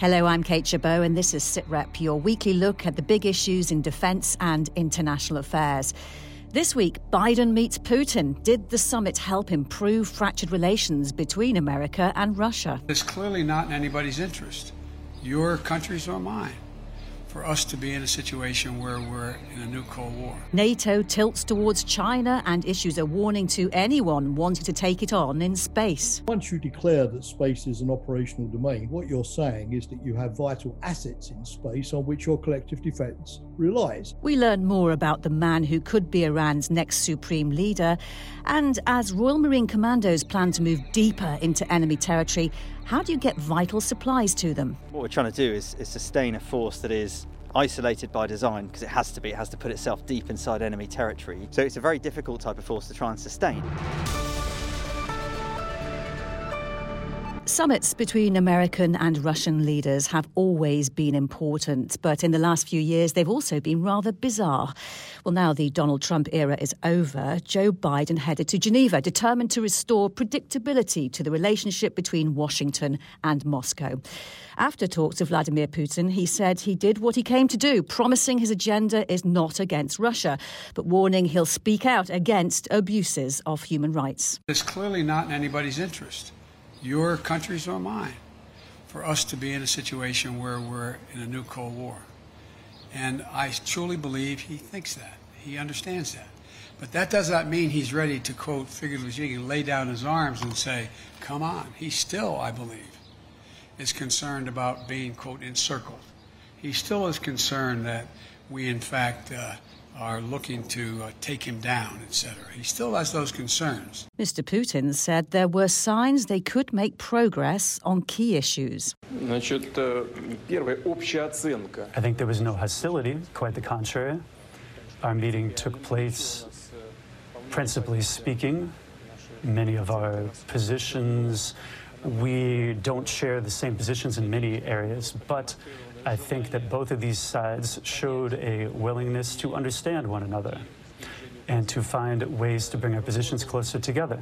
Hello, I'm Kate Chabot, and this is SitRep, your weekly look at the big issues in defence and international affairs. This week, Biden meets Putin. Did the summit help improve fractured relations between America and Russia? It's clearly not in anybody's interest, your country's or mine for us to be in a situation where we're in a new Cold War. NATO tilts towards China and issues a warning to anyone wanting to take it on in space. Once you declare that space is an operational domain, what you're saying is that you have vital assets in space on which your collective defence relies. We learn more about the man who could be Iran's next supreme leader. And as Royal Marine Commandos plan to move deeper into enemy territory, how do you get vital supplies to them? What we're trying to do is, is sustain a force that is isolated by design because it has to be, it has to put itself deep inside enemy territory. So it's a very difficult type of force to try and sustain. Summits between American and Russian leaders have always been important, but in the last few years they've also been rather bizarre. Well, now the Donald Trump era is over, Joe Biden headed to Geneva, determined to restore predictability to the relationship between Washington and Moscow. After talks with Vladimir Putin, he said he did what he came to do, promising his agenda is not against Russia, but warning he'll speak out against abuses of human rights. It's clearly not in anybody's interest your countries or mine, for us to be in a situation where we're in a new Cold War. And I truly believe he thinks that. He understands that. But that does not mean he's ready to, quote, figuratively speaking, lay down his arms and say, come on. He still, I believe, is concerned about being, quote, encircled. He still is concerned that we, in fact, uh, are looking to uh, take him down, etc. He still has those concerns. Mr. Putin said there were signs they could make progress on key issues. I think there was no hostility, quite the contrary. Our meeting took place, principally speaking, many of our positions. We don't share the same positions in many areas, but I think that both of these sides showed a willingness to understand one another and to find ways to bring our positions closer together.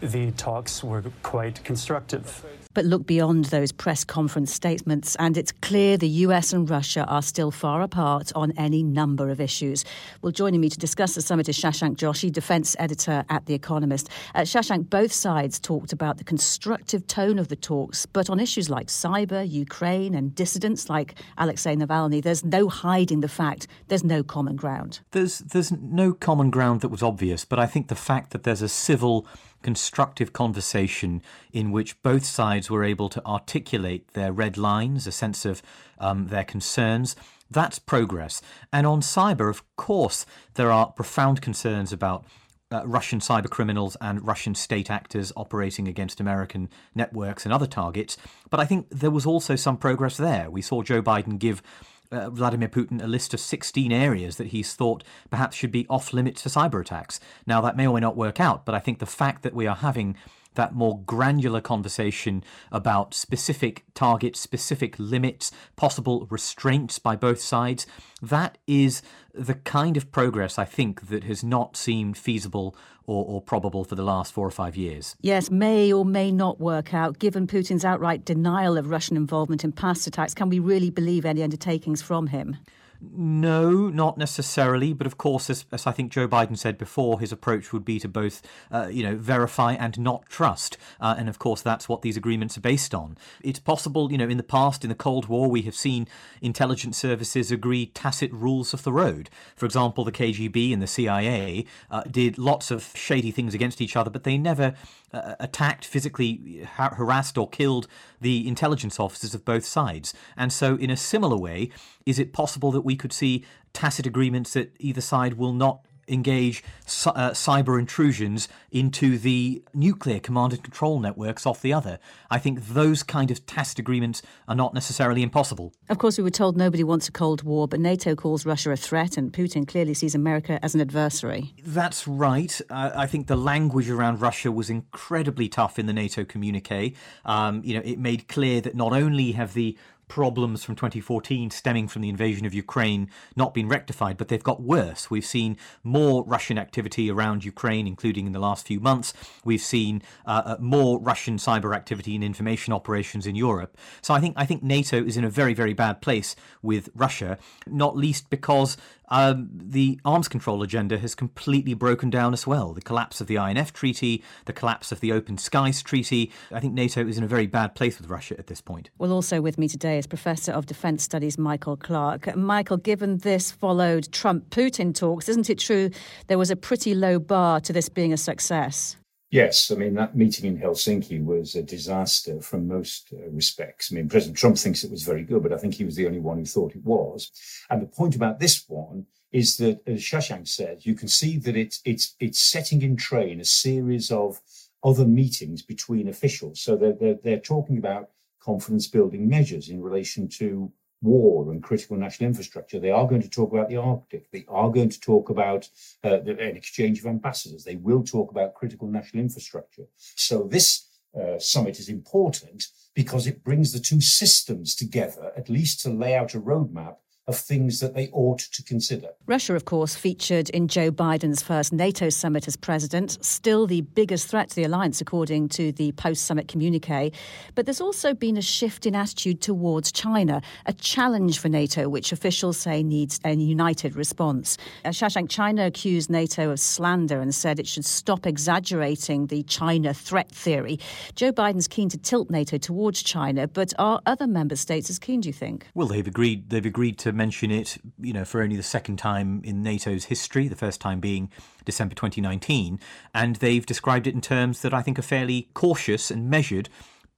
The talks were quite constructive but look beyond those press conference statements, and it's clear the US and Russia are still far apart on any number of issues. Well, joining me to discuss the summit is Shashank Joshi, defense editor at The Economist. Uh, Shashank, both sides talked about the constructive tone of the talks, but on issues like cyber, Ukraine, and dissidents like Alexei Navalny, there's no hiding the fact there's no common ground. There's there's no common ground that was obvious, but I think the fact that there's a civil constructive conversation in which both sides were able to articulate their red lines, a sense of um, their concerns. That's progress. And on cyber, of course, there are profound concerns about uh, Russian cyber criminals and Russian state actors operating against American networks and other targets. But I think there was also some progress there. We saw Joe Biden give uh, Vladimir Putin a list of 16 areas that he's thought perhaps should be off limits to cyber attacks. Now, that may or may not work out, but I think the fact that we are having that more granular conversation about specific targets, specific limits, possible restraints by both sides, that is the kind of progress I think that has not seemed feasible or, or, probable for the last four or five years. Yes, may or may not work out. Given Putin's outright denial of Russian involvement in past attacks, can we really believe any undertakings from him? No, not necessarily. But of course, as, as, I think Joe Biden said before, his approach would be to both, uh, you know, verify and not trust. Uh, and of course, that's what these agreements are based on. It's possible, you know, in the past, in the Cold War, we have seen intelligence services agree tacit rules of the road. For example, the KGB and the CIA uh, did lots of shady things against each other, but they never uh, attacked, physically har- harassed, or killed the intelligence officers of both sides. And so, in a similar way, is it possible that we could see tacit agreements that either side will not engage uh, cyber intrusions into the nuclear command and control networks off the other. I think those kind of tacit agreements are not necessarily impossible. Of course, we were told nobody wants a Cold War, but NATO calls Russia a threat, and Putin clearly sees America as an adversary. That's right. Uh, I think the language around Russia was incredibly tough in the NATO communique. Um, you know, it made clear that not only have the problems from 2014 stemming from the invasion of Ukraine not been rectified, but they've got worse. We've seen more Russian activity around Ukraine, including in the last few months. We've seen uh, uh, more Russian cyber activity and information operations in Europe. So I think I think NATO is in a very very bad place with Russia, not least because um, the arms control agenda has completely broken down as well. The collapse of the INF Treaty, the collapse of the Open Skies Treaty. I think NATO is in a very bad place with Russia at this point. Well, also with me today is Professor of Defence Studies Michael Clarke. Michael, given this followed Trump Putin talks, isn't it true there was a pretty low bar to this being a success? Yes, I mean, that meeting in Helsinki was a disaster from most uh, respects. I mean, President Trump thinks it was very good, but I think he was the only one who thought it was. And the point about this one is that, as Shashank said, you can see that it's, it's, it's setting in train a series of other meetings between officials. So they're, they're, they're talking about confidence building measures in relation to war and critical national infrastructure. They are going to talk about the Arctic. They are going to talk about uh, the, an exchange of ambassadors. They will talk about critical national infrastructure. So this uh, summit is important because it brings the two systems together, at least to lay out a roadmap of things that they ought to consider. Russia, of course, featured in Joe Biden's first NATO summit as president, still the biggest threat to the alliance, according to the post summit communique. But there's also been a shift in attitude towards China, a challenge for NATO, which officials say needs a united response. Uh, Shashank, China accused NATO of slander and said it should stop exaggerating the China threat theory. Joe Biden's keen to tilt NATO towards China, but are other member states as keen, do you think? Well, they've agreed, they've agreed to mention it, you know, for only the second time in NATO's history, the first time being December 2019, and they've described it in terms that I think are fairly cautious and measured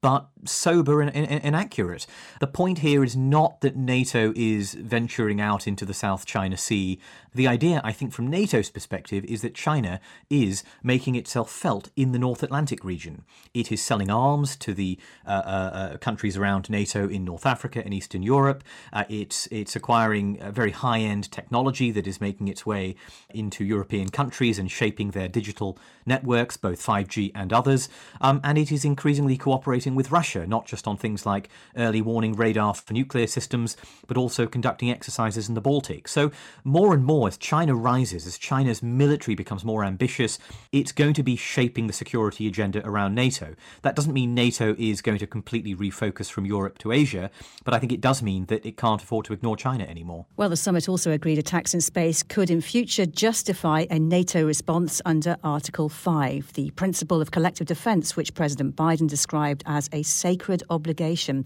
but sober and, and, and, accurate. The point here is not that NATO is venturing out into the South China Sea. The idea, I think, from NATO's perspective, is that China is making itself felt in the North Atlantic region. It is selling arms to the uh, uh, uh countries around NATO in North Africa and Eastern Europe. Uh, it's it's acquiring very high end technology that is making its way into European countries and shaping their digital networks, both 5G and others. Um, and it is increasingly cooperating with Russia, not just on things like early warning radar for nuclear systems, but also conducting exercises in the Baltic. So, more and more, as China rises, as China's military becomes more ambitious, it's going to be shaping the security agenda around NATO. That doesn't mean NATO is going to completely refocus from Europe to Asia, but I think it does mean that it can't afford to ignore China anymore. Well, the summit also agreed attacks in space could in future justify a NATO response under Article 5, the principle of collective defence, which President Biden described as a sacred obligation.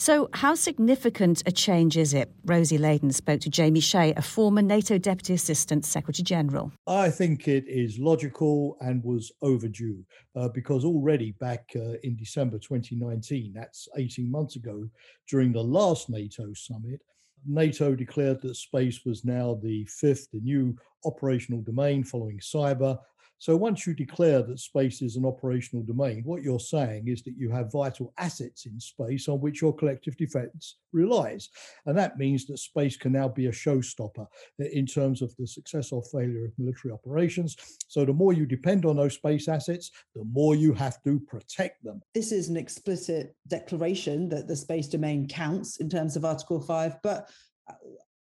So, how significant a change is it? Rosie Layden spoke to Jamie Shea, a former NATO Deputy Assistant Secretary General. I think it is logical and was overdue uh, because already back uh, in December 2019, that's 18 months ago, during the last NATO summit, NATO declared that space was now the fifth, the new operational domain following cyber so once you declare that space is an operational domain, what you're saying is that you have vital assets in space on which your collective defense relies. And that means that space can now be a showstopper in terms of the success or failure of military operations. So the more you depend on those space assets, the more you have to protect them. This is an explicit declaration that the space domain counts in terms of Article 5, but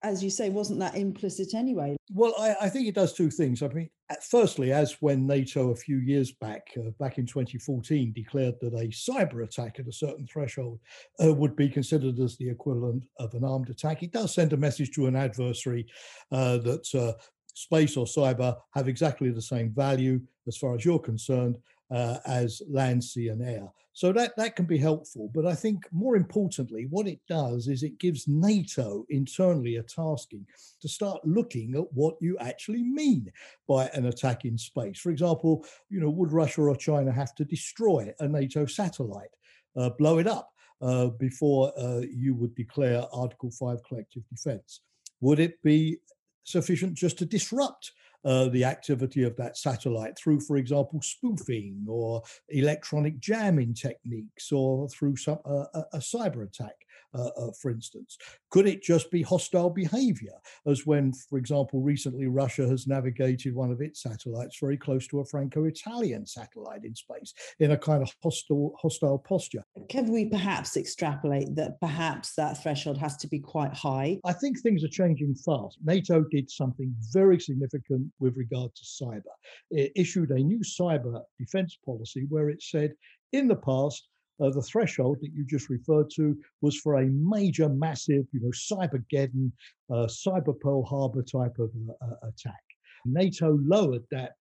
as you say, wasn't that implicit anyway? Well, I, I, think it does two things. I mean, firstly, as when NATO a few years back, uh, back in 2014, declared that a cyber attack at a certain threshold uh, would be considered as the equivalent of an armed attack, it does send a message to an adversary uh, that uh, space or cyber have exactly the same value as far as you're concerned uh, as land, sea, and air. So that, that can be helpful. But I think more importantly, what it does is it gives NATO internally a tasking to start looking at what you actually mean by an attack in space. For example, you know, would Russia or China have to destroy a NATO satellite, uh, blow it up uh, before uh, you would declare Article 5 collective defense? Would it be sufficient just to disrupt uh, the activity of that satellite through, for example, spoofing or electronic jamming techniques or through some uh, a, a cyber attack. Uh, uh, for instance? Could it just be hostile behavior, as when, for example, recently Russia has navigated one of its satellites very close to a Franco-Italian satellite in space in a kind of hostile hostile posture? Can we perhaps extrapolate that perhaps that threshold has to be quite high? I think things are changing fast. NATO did something very significant with regard to cyber. It issued a new cyber defense policy where it said in the past uh, the threshold that you just referred to was for a major, massive, you know, cybergeddon, uh, cyber Pearl Harbor type of uh, uh, attack. NATO lowered that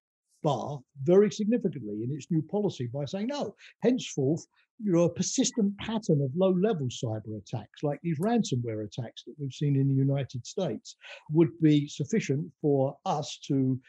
bar very significantly in its new policy by saying no. Henceforth, you know, a persistent pattern of low-level cyber attacks, like these ransomware attacks that we've seen in the United States, would be sufficient for us to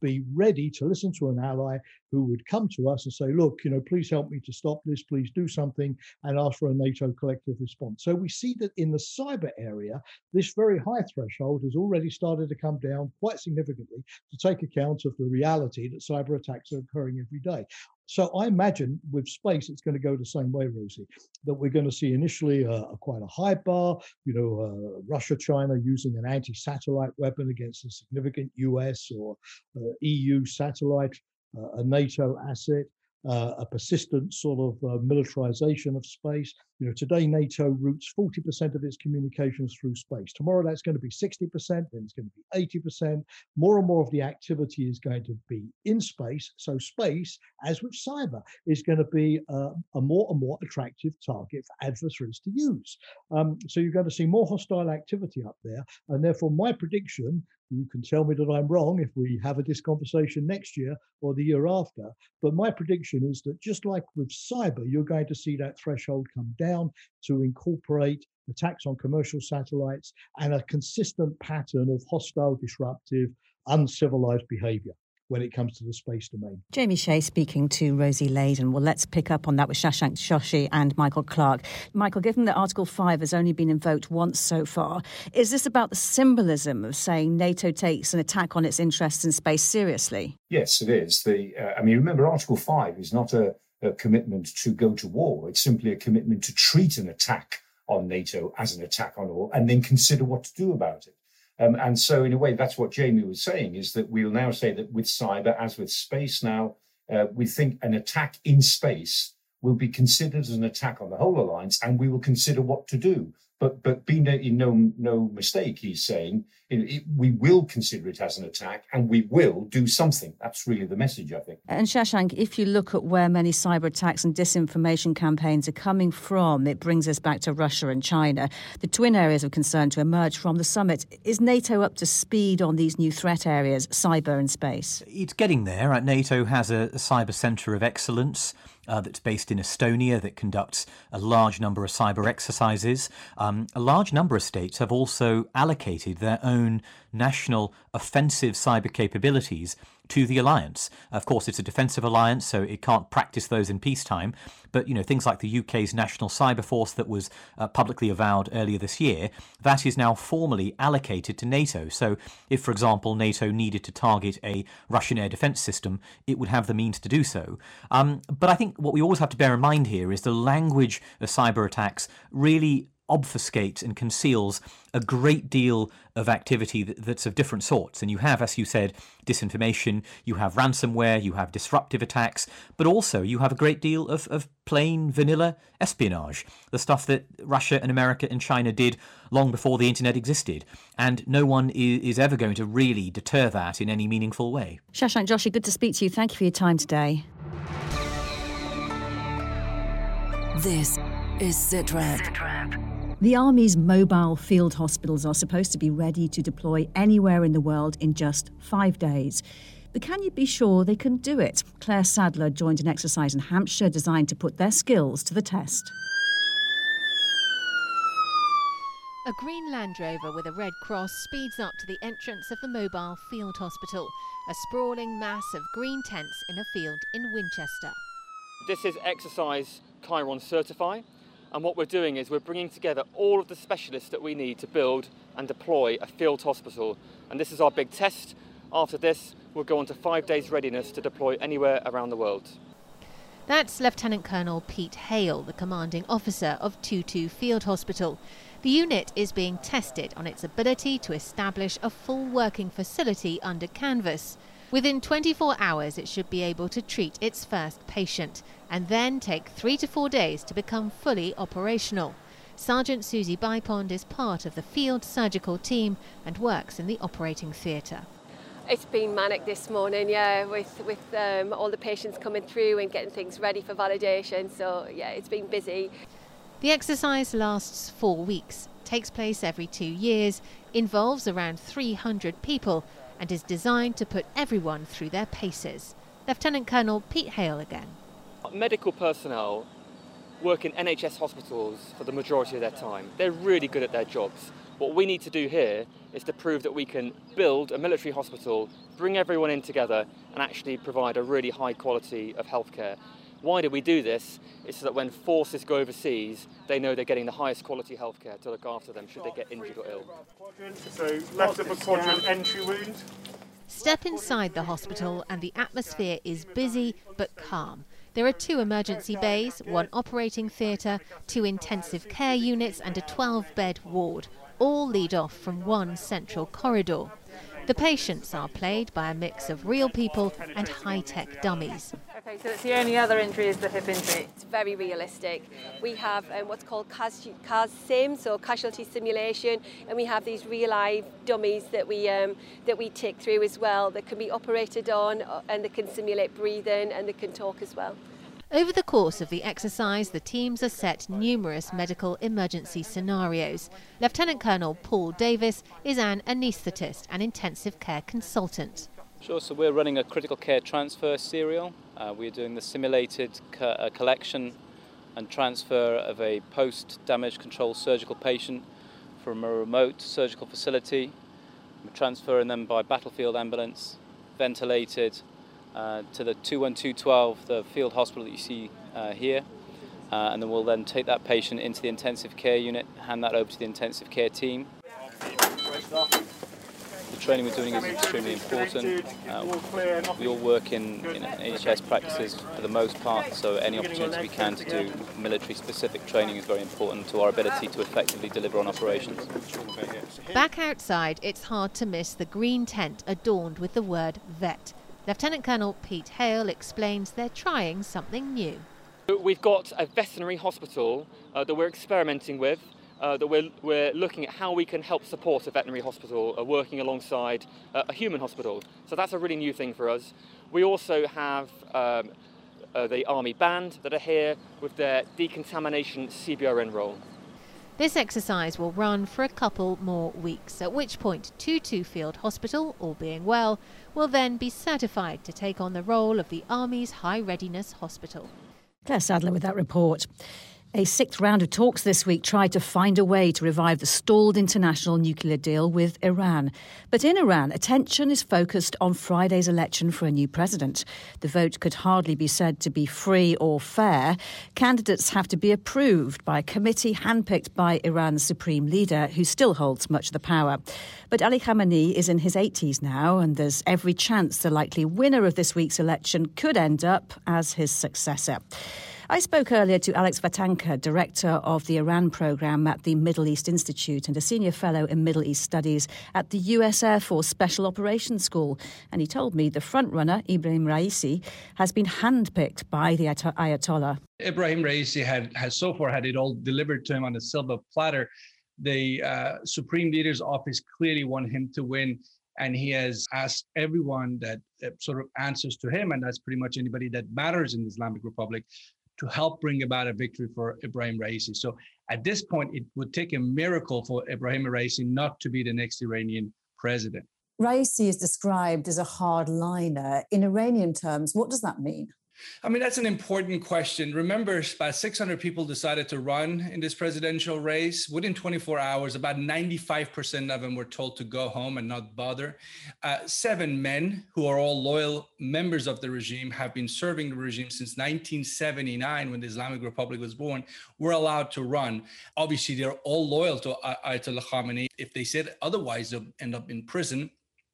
be ready to listen to an ally who would come to us and say, look, you know, please help me to stop this, please do something, and ask for a NATO collective response. So we see that in the cyber area, this very high threshold has already started to come down quite significantly to take account of the reality that cyber attacks are occurring every day. So I imagine with space, it's going to go the same way, Rosie, that we're going to see initially a, a quite a high bar, you know, uh, Russia, China using an anti-satellite weapon against a significant US or uh, EU satellite, uh, a NATO asset, uh, a persistent sort of uh, militarization of space. You know, today NATO routes 40% of its communications through space. Tomorrow that's going to be 60%, then it's going to be 80%. More and more of the activity is going to be in space. So space, as with cyber, is going to be uh, a more and more attractive target for adversaries to use. Um, so you're going to see more hostile activity up there. And therefore, my prediction you can tell me that I'm wrong if we have a this conversation next year or the year after. But my prediction is that just like with cyber, you're going to see that threshold come down to incorporate attacks on commercial satellites and a consistent pattern of hostile, disruptive, uncivilized behavior when it comes to the space domain. Jamie Shea speaking to Rosie Layden. Well, let's pick up on that with Shashank Joshi and Michael Clarke. Michael, given that Article 5 has only been invoked once so far, is this about the symbolism of saying NATO takes an attack on its interests in space seriously? Yes, it is. The, uh, I mean, remember, Article 5 is not a, a commitment to go to war, it's simply a commitment to treat an attack on NATO as an attack on all and then consider what to do about it. Um, and so, in a way, that's what Jamie was saying is that we'll now say that with cyber, as with space now, uh, we think an attack in space will be considered as an attack on the whole alliance, and we will consider what to do. But but be no, no no mistake, he's saying it, it, we will consider it as an attack, and we will do something. That's really the message, I think. And Shashank, if you look at where many cyber attacks and disinformation campaigns are coming from, it brings us back to Russia and China, the twin areas of concern to emerge from the summit. Is NATO up to speed on these new threat areas, cyber and space? It's getting there. Uh, NATO has a, a cyber centre of excellence uh, that's based in Estonia that conducts a large number of cyber exercises. Um, a large number of states have also allocated their own national offensive cyber capabilities to the alliance. Of course, it's a defensive alliance, so it can't practice those in peacetime. But you know, things like the UK's National Cyber Force that was uh, publicly avowed earlier this year, that is now formally allocated to NATO. So, if, for example, NATO needed to target a Russian air defense system, it would have the means to do so. Um, but I think what we always have to bear in mind here is the language of cyber attacks really obfuscates and conceals a great deal of activity that's of different sorts. And you have, as you said, disinformation, you have ransomware, you have disruptive attacks, but also you have a great deal of, of plain vanilla espionage, the stuff that Russia and America and China did long before the internet existed. And no one is, is ever going to really deter that in any meaningful way. Shashank Joshi, good to speak to you. Thank you for your time today. This is SITREP. SITREP. The Army's mobile field hospitals are supposed to be ready to deploy anywhere in the world in just five days. But can you be sure they can do it? Claire Sadler joined an exercise in Hampshire designed to put their skills to the test. A green Land Rover with a red cross speeds up to the entrance of the mobile field hospital, a sprawling mass of green tents in a field in Winchester. This is exercise Chiron Certify. And what we're doing is we're bringing together all of the specialists that we need to build and deploy a field hospital. And this is our big test. After this, we'll go on to five days readiness to deploy anywhere around the world. That's Lieutenant Colonel Pete Hale, the commanding officer of 22 Field Hospital. The unit is being tested on its ability to establish a full working facility under canvas. Within 24 hours, it should be able to treat its first patient and then take three to four days to become fully operational. Sergeant Susie Bypond is part of the field surgical team and works in the operating theatre. It's been manic this morning, yeah, with with um, all the patients coming through and getting things ready for validation. So yeah, it's been busy. The exercise lasts four weeks, takes place every two years, involves around 300 people, and is designed to put everyone through their paces. Lieutenant Colonel Pete Hale again. Medical personnel work in NHS hospitals for the majority of their time. They're really good at their jobs. What we need to do here is to prove that we can build a military hospital, bring everyone in together, and actually provide a really high quality of healthcare. Why do we do this? It's so that when forces go overseas, they know they're getting the highest quality healthcare to look after them should they get injured or ill. So left upper quadrant entry wound. Step inside the hospital and the atmosphere is busy but calm. There are two emergency bays, one operating theatre, two intensive care units and a 12-bed ward all lead off from one central corridor. The patients are played by a mix of real people and high-tech dummies. Okay, so it's the only other injury is the hip injury. It's very realistic. We have um, what's called CAS, CAS sim, so casualty simulation, and we have these real live dummies that we um, that we take through as well that can be operated on, uh, and they can simulate breathing and they can talk as well. Over the course of the exercise, the teams are set numerous medical emergency scenarios. Lieutenant Colonel Paul Davis is an anaesthetist and intensive care consultant. Sure, so we're running a critical care transfer serial. Uh, we're doing the simulated co- uh, collection and transfer of a post damage control surgical patient from a remote surgical facility. We're transferring them by battlefield ambulance, ventilated, uh, to the 21212, the field hospital that you see uh, here. Uh, and then we'll then take that patient into the intensive care unit, hand that over to the intensive care team. The training we're doing is extremely important. Uh, we all work in, in NHS practices for the most part, so any opportunity we can to do military specific training is very important to our ability to effectively deliver on operations. Back outside, it's hard to miss the green tent adorned with the word VET Lieutenant Colonel Pete Hale explains they're trying something new. We've got a veterinary hospital uh, that we're experimenting with, uh, that we're, we're looking at how we can help support a veterinary hospital uh, working alongside uh, a human hospital. So that's a really new thing for us. We also have um, uh, the Army Band that are here with their decontamination CBRN role. This exercise will run for a couple more weeks, at which point 22 Field Hospital, all being well, will then be certified to take on the role of the Army's High Readiness Hospital. Claire Sadler with that report. A sixth round of talks this week tried to find a way to revive the stalled international nuclear deal with Iran. But in Iran, attention is focused on Friday's election for a new president. The vote could hardly be said to be free or fair. Candidates have to be approved by a committee handpicked by Iran's supreme leader, who still holds much of the power. But Ali Khamenei is in his 80s now, and there's every chance the likely winner of this week's election could end up as his successor. I spoke earlier to Alex Vatanka, director of the Iran program at the Middle East Institute and a senior fellow in Middle East Studies at the US Air Force Special Operations School. And he told me the frontrunner, Ibrahim Raisi, has been handpicked by the Ayatollah. Ibrahim Raisi had, has so far had it all delivered to him on a silver platter. The uh, Supreme Leader's office clearly want him to win and he has asked everyone that, that, sort of answers to him, and that's pretty much anybody that matters in the Islamic Republic, to help bring about a victory for Ibrahim Raisi. So at this point, it would take a miracle for Ibrahim Raisi not to be the next Iranian president. Raisi is described as a hardliner. In Iranian terms, what does that mean? I mean, that's an important question. Remember, about 600 people decided to run in this presidential race. Within 24 hours, about 95% of them were told to go home and not bother. Uh, seven men, who are all loyal members of the regime, have been serving the regime since 1979, when the Islamic Republic was born, were allowed to run. Obviously, they're all loyal to Ayatollah Khamenei. If they said otherwise, they'll end up in prison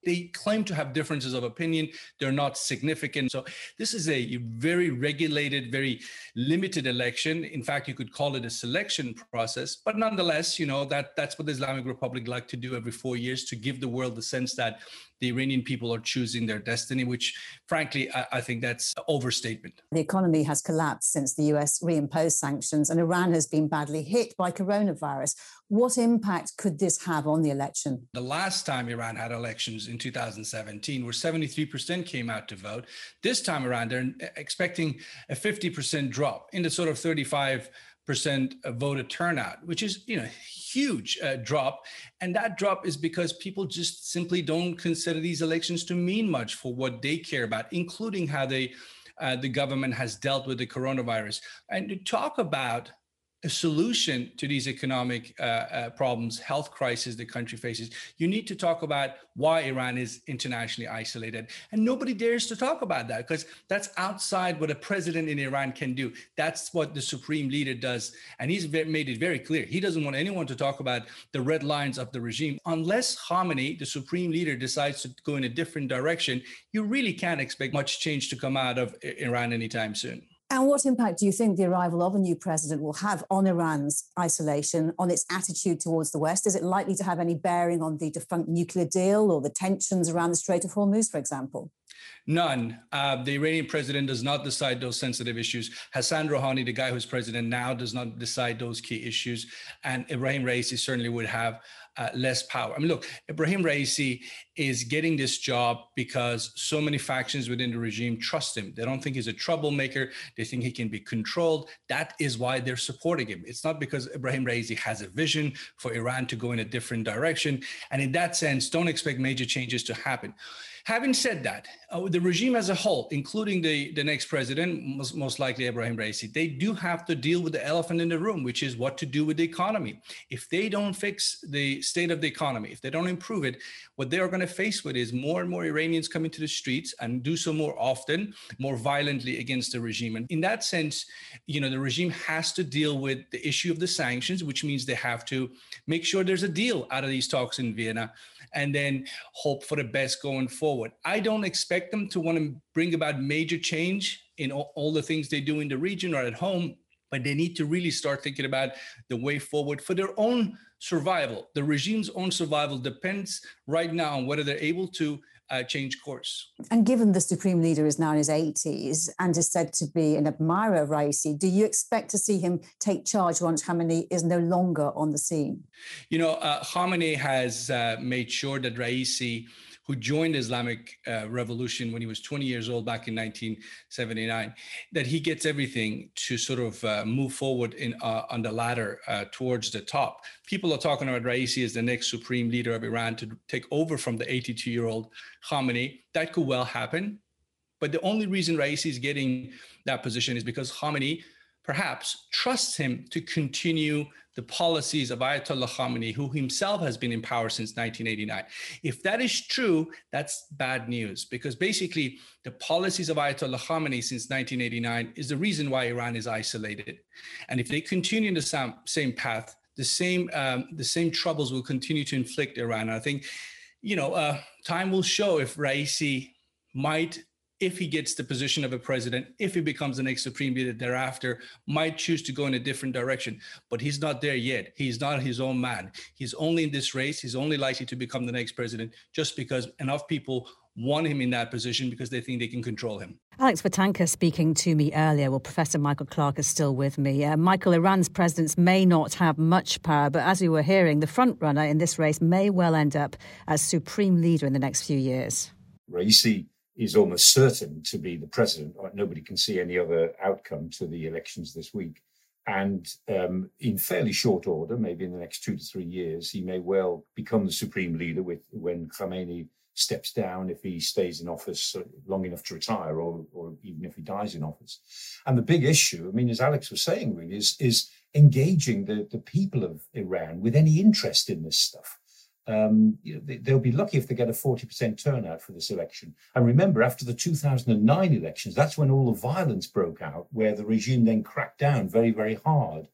they claim to have differences of opinion. They're not significant. So this is a very regulated, very limited election. In fact, you could call it a selection process. But nonetheless, you know that that's what the Islamic Republic like to do every four years to give the world the sense that the Iranian people are choosing their destiny, which frankly, I, I, think that's an overstatement. The economy has collapsed since the US reimposed sanctions, and Iran has been badly hit by coronavirus. What impact could this have on the election? The last time Iran had elections in 2017, where 73% came out to vote, this time around, they're expecting a 50% drop in the sort of 35 percent voter turnout, which is you know huge uh, drop, and that drop is because people just simply don't consider these elections to mean much for what they care about, including how they uh, the government has dealt with the coronavirus. And to talk about a solution to these economic uh, uh, problems, health crisis the country faces, you need to talk about why Iran is internationally isolated. And nobody dares to talk about that because that's outside what a president in Iran can do. That's what the supreme leader does. And he's made it very clear. He doesn't want anyone to talk about the red lines of the regime. Unless Khamenei, the supreme leader, decides to go in a different direction, you really can't expect much change to come out of Iran anytime soon. And what impact do you think the arrival of a new president will have on Iran's isolation, on its attitude towards the West? Is it likely to have any bearing on the defunct nuclear deal or the tensions around the Strait of Hormuz, for example? None. Uh, the Iranian president does not decide those sensitive issues. Hassan Rouhani, the guy who's president now, does not decide those key issues. And Ibrahim Raisi certainly would have uh, less power. I mean, look, Ibrahim Raisi is getting this job because so many factions within the regime trust him. They don't think he's a troublemaker. They think he can be controlled. That is why they're supporting him. It's not because Ibrahim Raisi has a vision for Iran to go in a different direction. And in that sense, don't expect major changes to happen. Having said that, uh, the regime as a whole, including the, the next president, most, most likely Ibrahim Raisi, they do have to deal with the elephant in the room, which is what to do with the economy. If they don't fix the state of the economy, if they don't improve it, what they are going to face with is more and more Iranians coming to the streets and do so more often, more violently against the regime. And in that sense, you know, the regime has to deal with the issue of the sanctions, which means they have to make sure there's a deal out of these talks in Vienna and then hope for the best going forward. I don't expect them to want to bring about major change in all, all the things they do in the region or at home, but they need to really start thinking about the way forward for their own survival. The regime's own survival depends right now on whether they're able to uh, change course. And given the supreme leader is now in his 80s and is said to be an admirer of Raisi, do you expect to see him take charge once Khamenei is no longer on the scene? You know, uh, Khamenei has uh, made sure that Raisi who joined Islamic uh, Revolution when he was 20 years old back in 1979, that he gets everything to sort of uh, move forward in uh, on the ladder uh, towards the top. People are talking about Raisi as the next supreme leader of Iran to take over from the 82-year-old Khamenei. That could well happen. But the only reason Raisi is getting that position is because Khamenei perhaps trusts him to continue the policies of Ayatollah Khamenei, who himself has been in power since 1989. If that is true, that's bad news because basically the policies of Ayatollah Khamenei since 1989 is the reason why Iran is isolated. And if they continue in the same, same path, the same um, the same troubles will continue to inflict Iran. And I think, you know, uh, time will show if Raisi might if he gets the position of a president, if he becomes the next supreme leader thereafter, might choose to go in a different direction. But he's not there yet. He's not his own man. He's only in this race. He's only likely to become the next president just because enough people want him in that position because they think they can control him. Alex Vatanka speaking to me earlier. Well, Professor Michael Clarke is still with me. Uh, Michael, Iran's presidents may not have much power, but as we were hearing, the front runner in this race may well end up as supreme leader in the next few years. Raisi is almost certain to be the president. Nobody can see any other outcome to the elections this week. And um, in fairly short order, maybe in the next two to three years, he may well become the supreme leader with when Khamenei steps down, if he stays in office long enough to retire, or, or even if he dies in office. And the big issue, I mean, as Alex was saying, really, is, is engaging the, the people of Iran with any interest in this stuff um, they, will be lucky if they get a 40% turnout for this election. And remember, after the 2009 elections, that's when all the violence broke out, where the regime then cracked down very, very hard.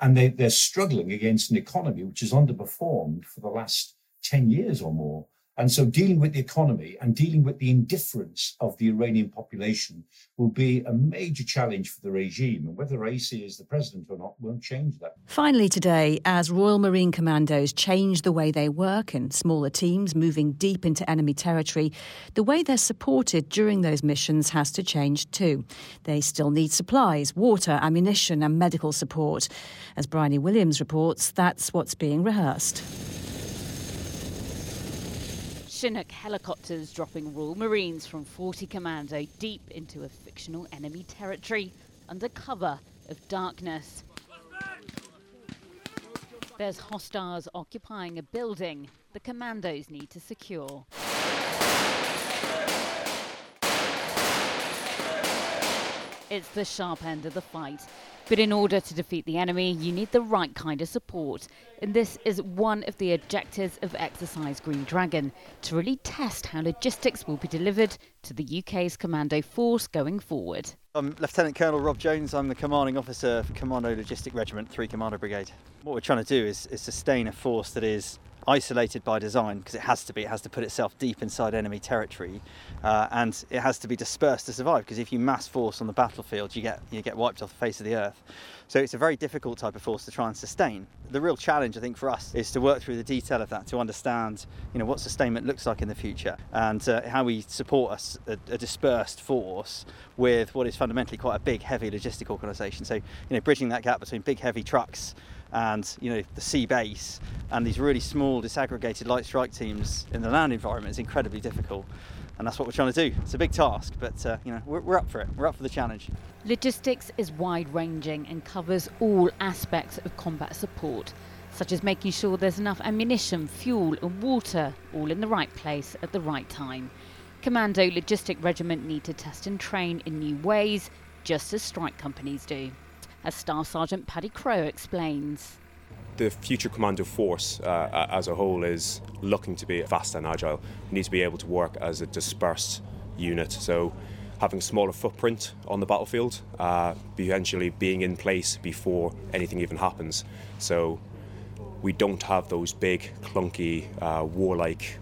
And they, they're struggling against an economy which has underperformed for the last 10 years or more. And so dealing with the economy and dealing with the indifference of the Iranian population will be a major challenge for the regime. And whether Raisi is the president or not won't change that. Finally, today, as Royal Marine Commandos change the way they work in smaller teams moving deep into enemy territory, the way they're supported during those missions has to change too. They still need supplies, water, ammunition, and medical support. As Bryony Williams reports, that's what's being rehearsed. Chinook helicopters dropping Royal Marines from 40 Commando deep into a fictional enemy territory under cover of darkness. There's hostiles occupying a building the commandos need to secure. It's the sharp end of the fight. But in order to defeat the enemy, you need the right kind of support. And this is one of the objectives of Exercise Green Dragon to really test how logistics will be delivered to the UK's commando force going forward. I'm Lieutenant Colonel Rob Jones. I'm the commanding officer for Commando Logistic Regiment 3 Commando Brigade. What we're trying to do is, is sustain a force that is isolated by design because it has to be. It has to put itself deep inside enemy territory, uh, and it has to be dispersed to survive. Because if you mass force on the battlefield, you get you get wiped off the face of the earth. So it's a very difficult type of force to try and sustain. The real challenge, I think, for us is to work through the detail of that to understand, you know, what sustainment looks like in the future and uh, how we support a, a, dispersed force with what is fundamentally quite a big, heavy logistic organisation. So, you know, bridging that gap between big, heavy trucks and you know the sea base and these really small disaggregated light strike teams in the land environment is incredibly difficult and that's what we're trying to do. It's a big task but uh, you know we're, we're up for it. We're up for the challenge. Logistics is wide ranging and covers all aspects of combat support such as making sure there's enough ammunition fuel and water all in the right place at the right time. Commando logistic regiment need to test and train in new ways just as strike companies do as Staff Sergeant Paddy Crow explains. The future commando force uh, as a whole is looking to be fast and agile. We need to be able to work as a dispersed unit. So having a smaller footprint on the battlefield, uh, eventually being in place before anything even happens. So we don't have those big, clunky, uh, warlike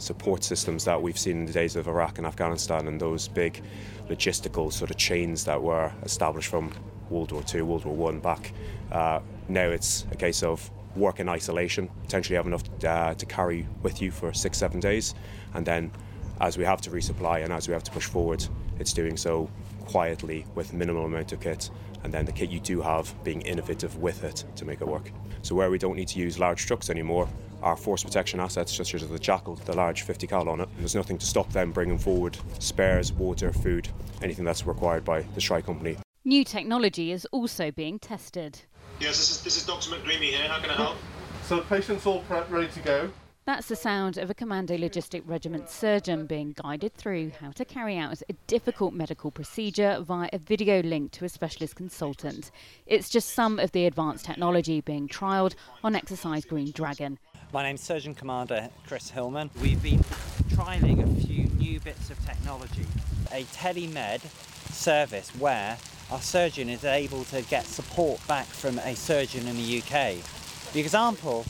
support systems that we've seen in the days of Iraq and Afghanistan and those big logistical sort of chains that were established from World War II, World War One back. Uh, now it's a case of work in isolation, potentially have enough uh, to carry with you for six, seven days, and then as we have to resupply and as we have to push forward, it's doing so quietly with minimal amount of kit, and then the kit you do have being innovative with it to make it work. So where we don't need to use large trucks anymore, our force protection assets, such as the Jackal, the large 50 cal on it, there's nothing to stop them bringing forward spares, water, food, anything that's required by the Strike Company. New technology is also being tested. Yes, this is, this is Dr. McDreamy here. How can I help? So the patient's all prepped, ready to go. That's the sound of a Commando Logistic Regiment surgeon being guided through how to carry out a difficult medical procedure via a video link to a specialist consultant. It's just some of the advanced technology being trialled on Exercise Green Dragon. My name's Surgeon Commander Chris Hillman. We've been trialling a few new bits of technology. A telemed service where our surgeon is able to get support back from a surgeon in the UK. The example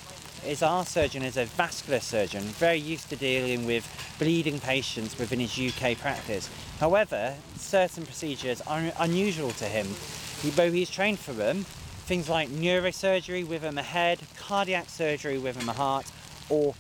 is our surgeon is a vascular surgeon, very used to dealing with bleeding patients within his UK practice. However, certain procedures are unusual to him. Though he's trained for them, things like neurosurgery within the head, cardiac surgery within the heart, or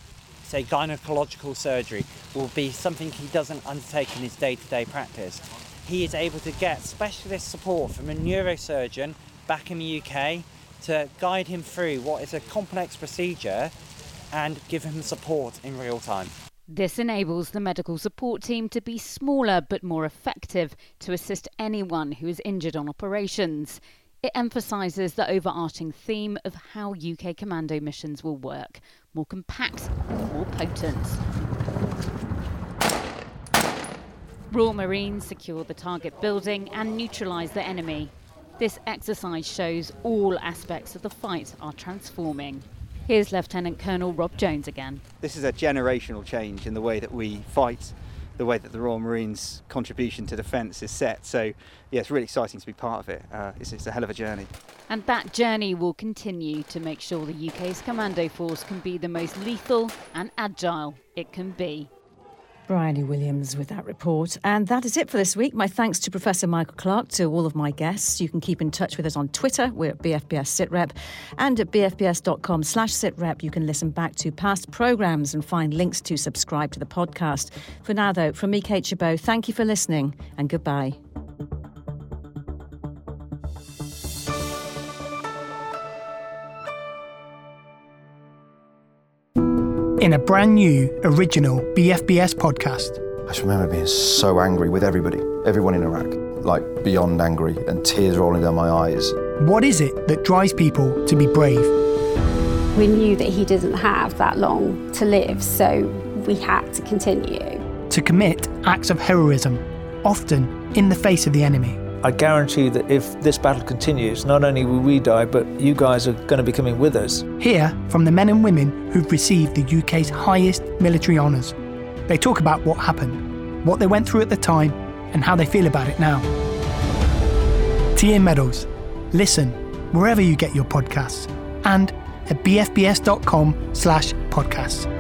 say gynecological surgery will be something he doesn't undertake in his day-to-day practice he is able to get specialist support from a neurosurgeon back in the UK to guide him through what is a complex procedure and give him support in real time. This enables the medical support team to be smaller but more effective to assist anyone who is injured on operations. It emphasises the overarching theme of how UK commando missions will work more compact, more potent. Royal Marines secure the target building and neutralise the enemy. This exercise shows all aspects of the fight are transforming. Here's Lieutenant Colonel Rob Jones again. This is a generational change in the way that we fight the way that the Royal Marines' contribution to defence is set. So, yeah, it's really exciting to be part of it. Uh, it's, it's a hell of a journey. And that journey will continue to make sure the UK's commando force can be the most lethal and agile it can be. Bryony Williams with that report. And that is it for this week. My thanks to Professor Michael Clarke, to all of my guests. You can keep in touch with us on Twitter. We're at BFBS SITREP. And at bfbs.com slash SITREP, you can listen back to past programmes and find links to subscribe to the podcast. For now, though, from me, Kate Chabot, thank you for listening and goodbye. In a brand new original BFBS podcast. I just remember being so angry with everybody, everyone in Iraq, like beyond angry and tears rolling down my eyes. What is it that drives people to be brave? We knew that he didn't have that long to live, so we had to continue. To commit acts of heroism, often in the face of the enemy. I guarantee that if this battle continues, not only will we die, but you guys are going to be coming with us. Hear from the men and women who've received the UK's highest military honours. They talk about what happened, what they went through at the time, and how they feel about it now. TA Medals. Listen wherever you get your podcasts and at bfbs.com slash podcasts.